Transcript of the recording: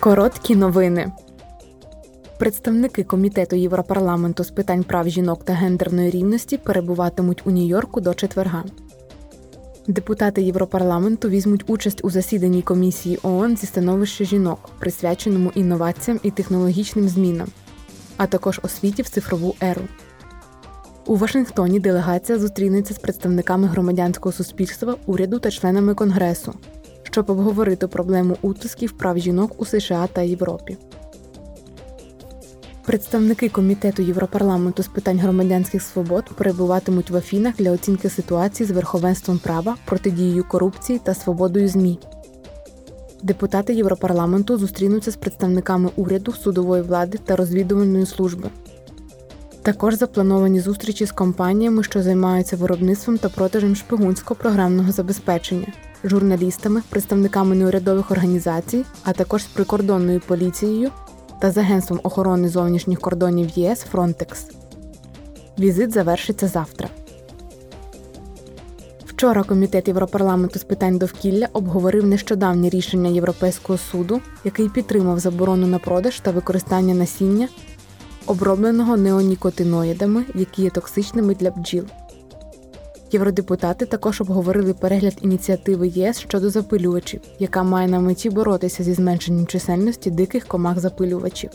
Короткі новини. Представники комітету Європарламенту з питань прав жінок та гендерної рівності перебуватимуть у Нью-Йорку до четверга. Депутати Європарламенту візьмуть участь у засіданні комісії ООН зі становища жінок, присвяченому інноваціям і технологічним змінам, а також освіті в цифрову еру. У Вашингтоні делегація зустрінеться з представниками громадянського суспільства, уряду та членами Конгресу, щоб обговорити проблему утисків прав жінок у США та Європі. Представники комітету Європарламенту з питань громадянських свобод перебуватимуть в Афінах для оцінки ситуації з верховенством права, протидією корупції та свободою ЗМІ. Депутати Європарламенту зустрінуться з представниками уряду, судової влади та розвідувальної служби. Також заплановані зустрічі з компаніями, що займаються виробництвом та продажем шпигунського програмного забезпечення, журналістами, представниками неурядових організацій, а також з прикордонною поліцією та з Агентством охорони зовнішніх кордонів ЄС Фронтекс. Візит завершиться завтра. Вчора Комітет Європарламенту з питань довкілля обговорив нещодавнє рішення Європейського суду, який підтримав заборону на продаж та використання насіння, обробленого неонікотиноїдами, які є токсичними для бджіл. Євродепутати також обговорили перегляд ініціативи ЄС щодо запилювачів, яка має на меті боротися зі зменшенням чисельності диких комах запилювачів.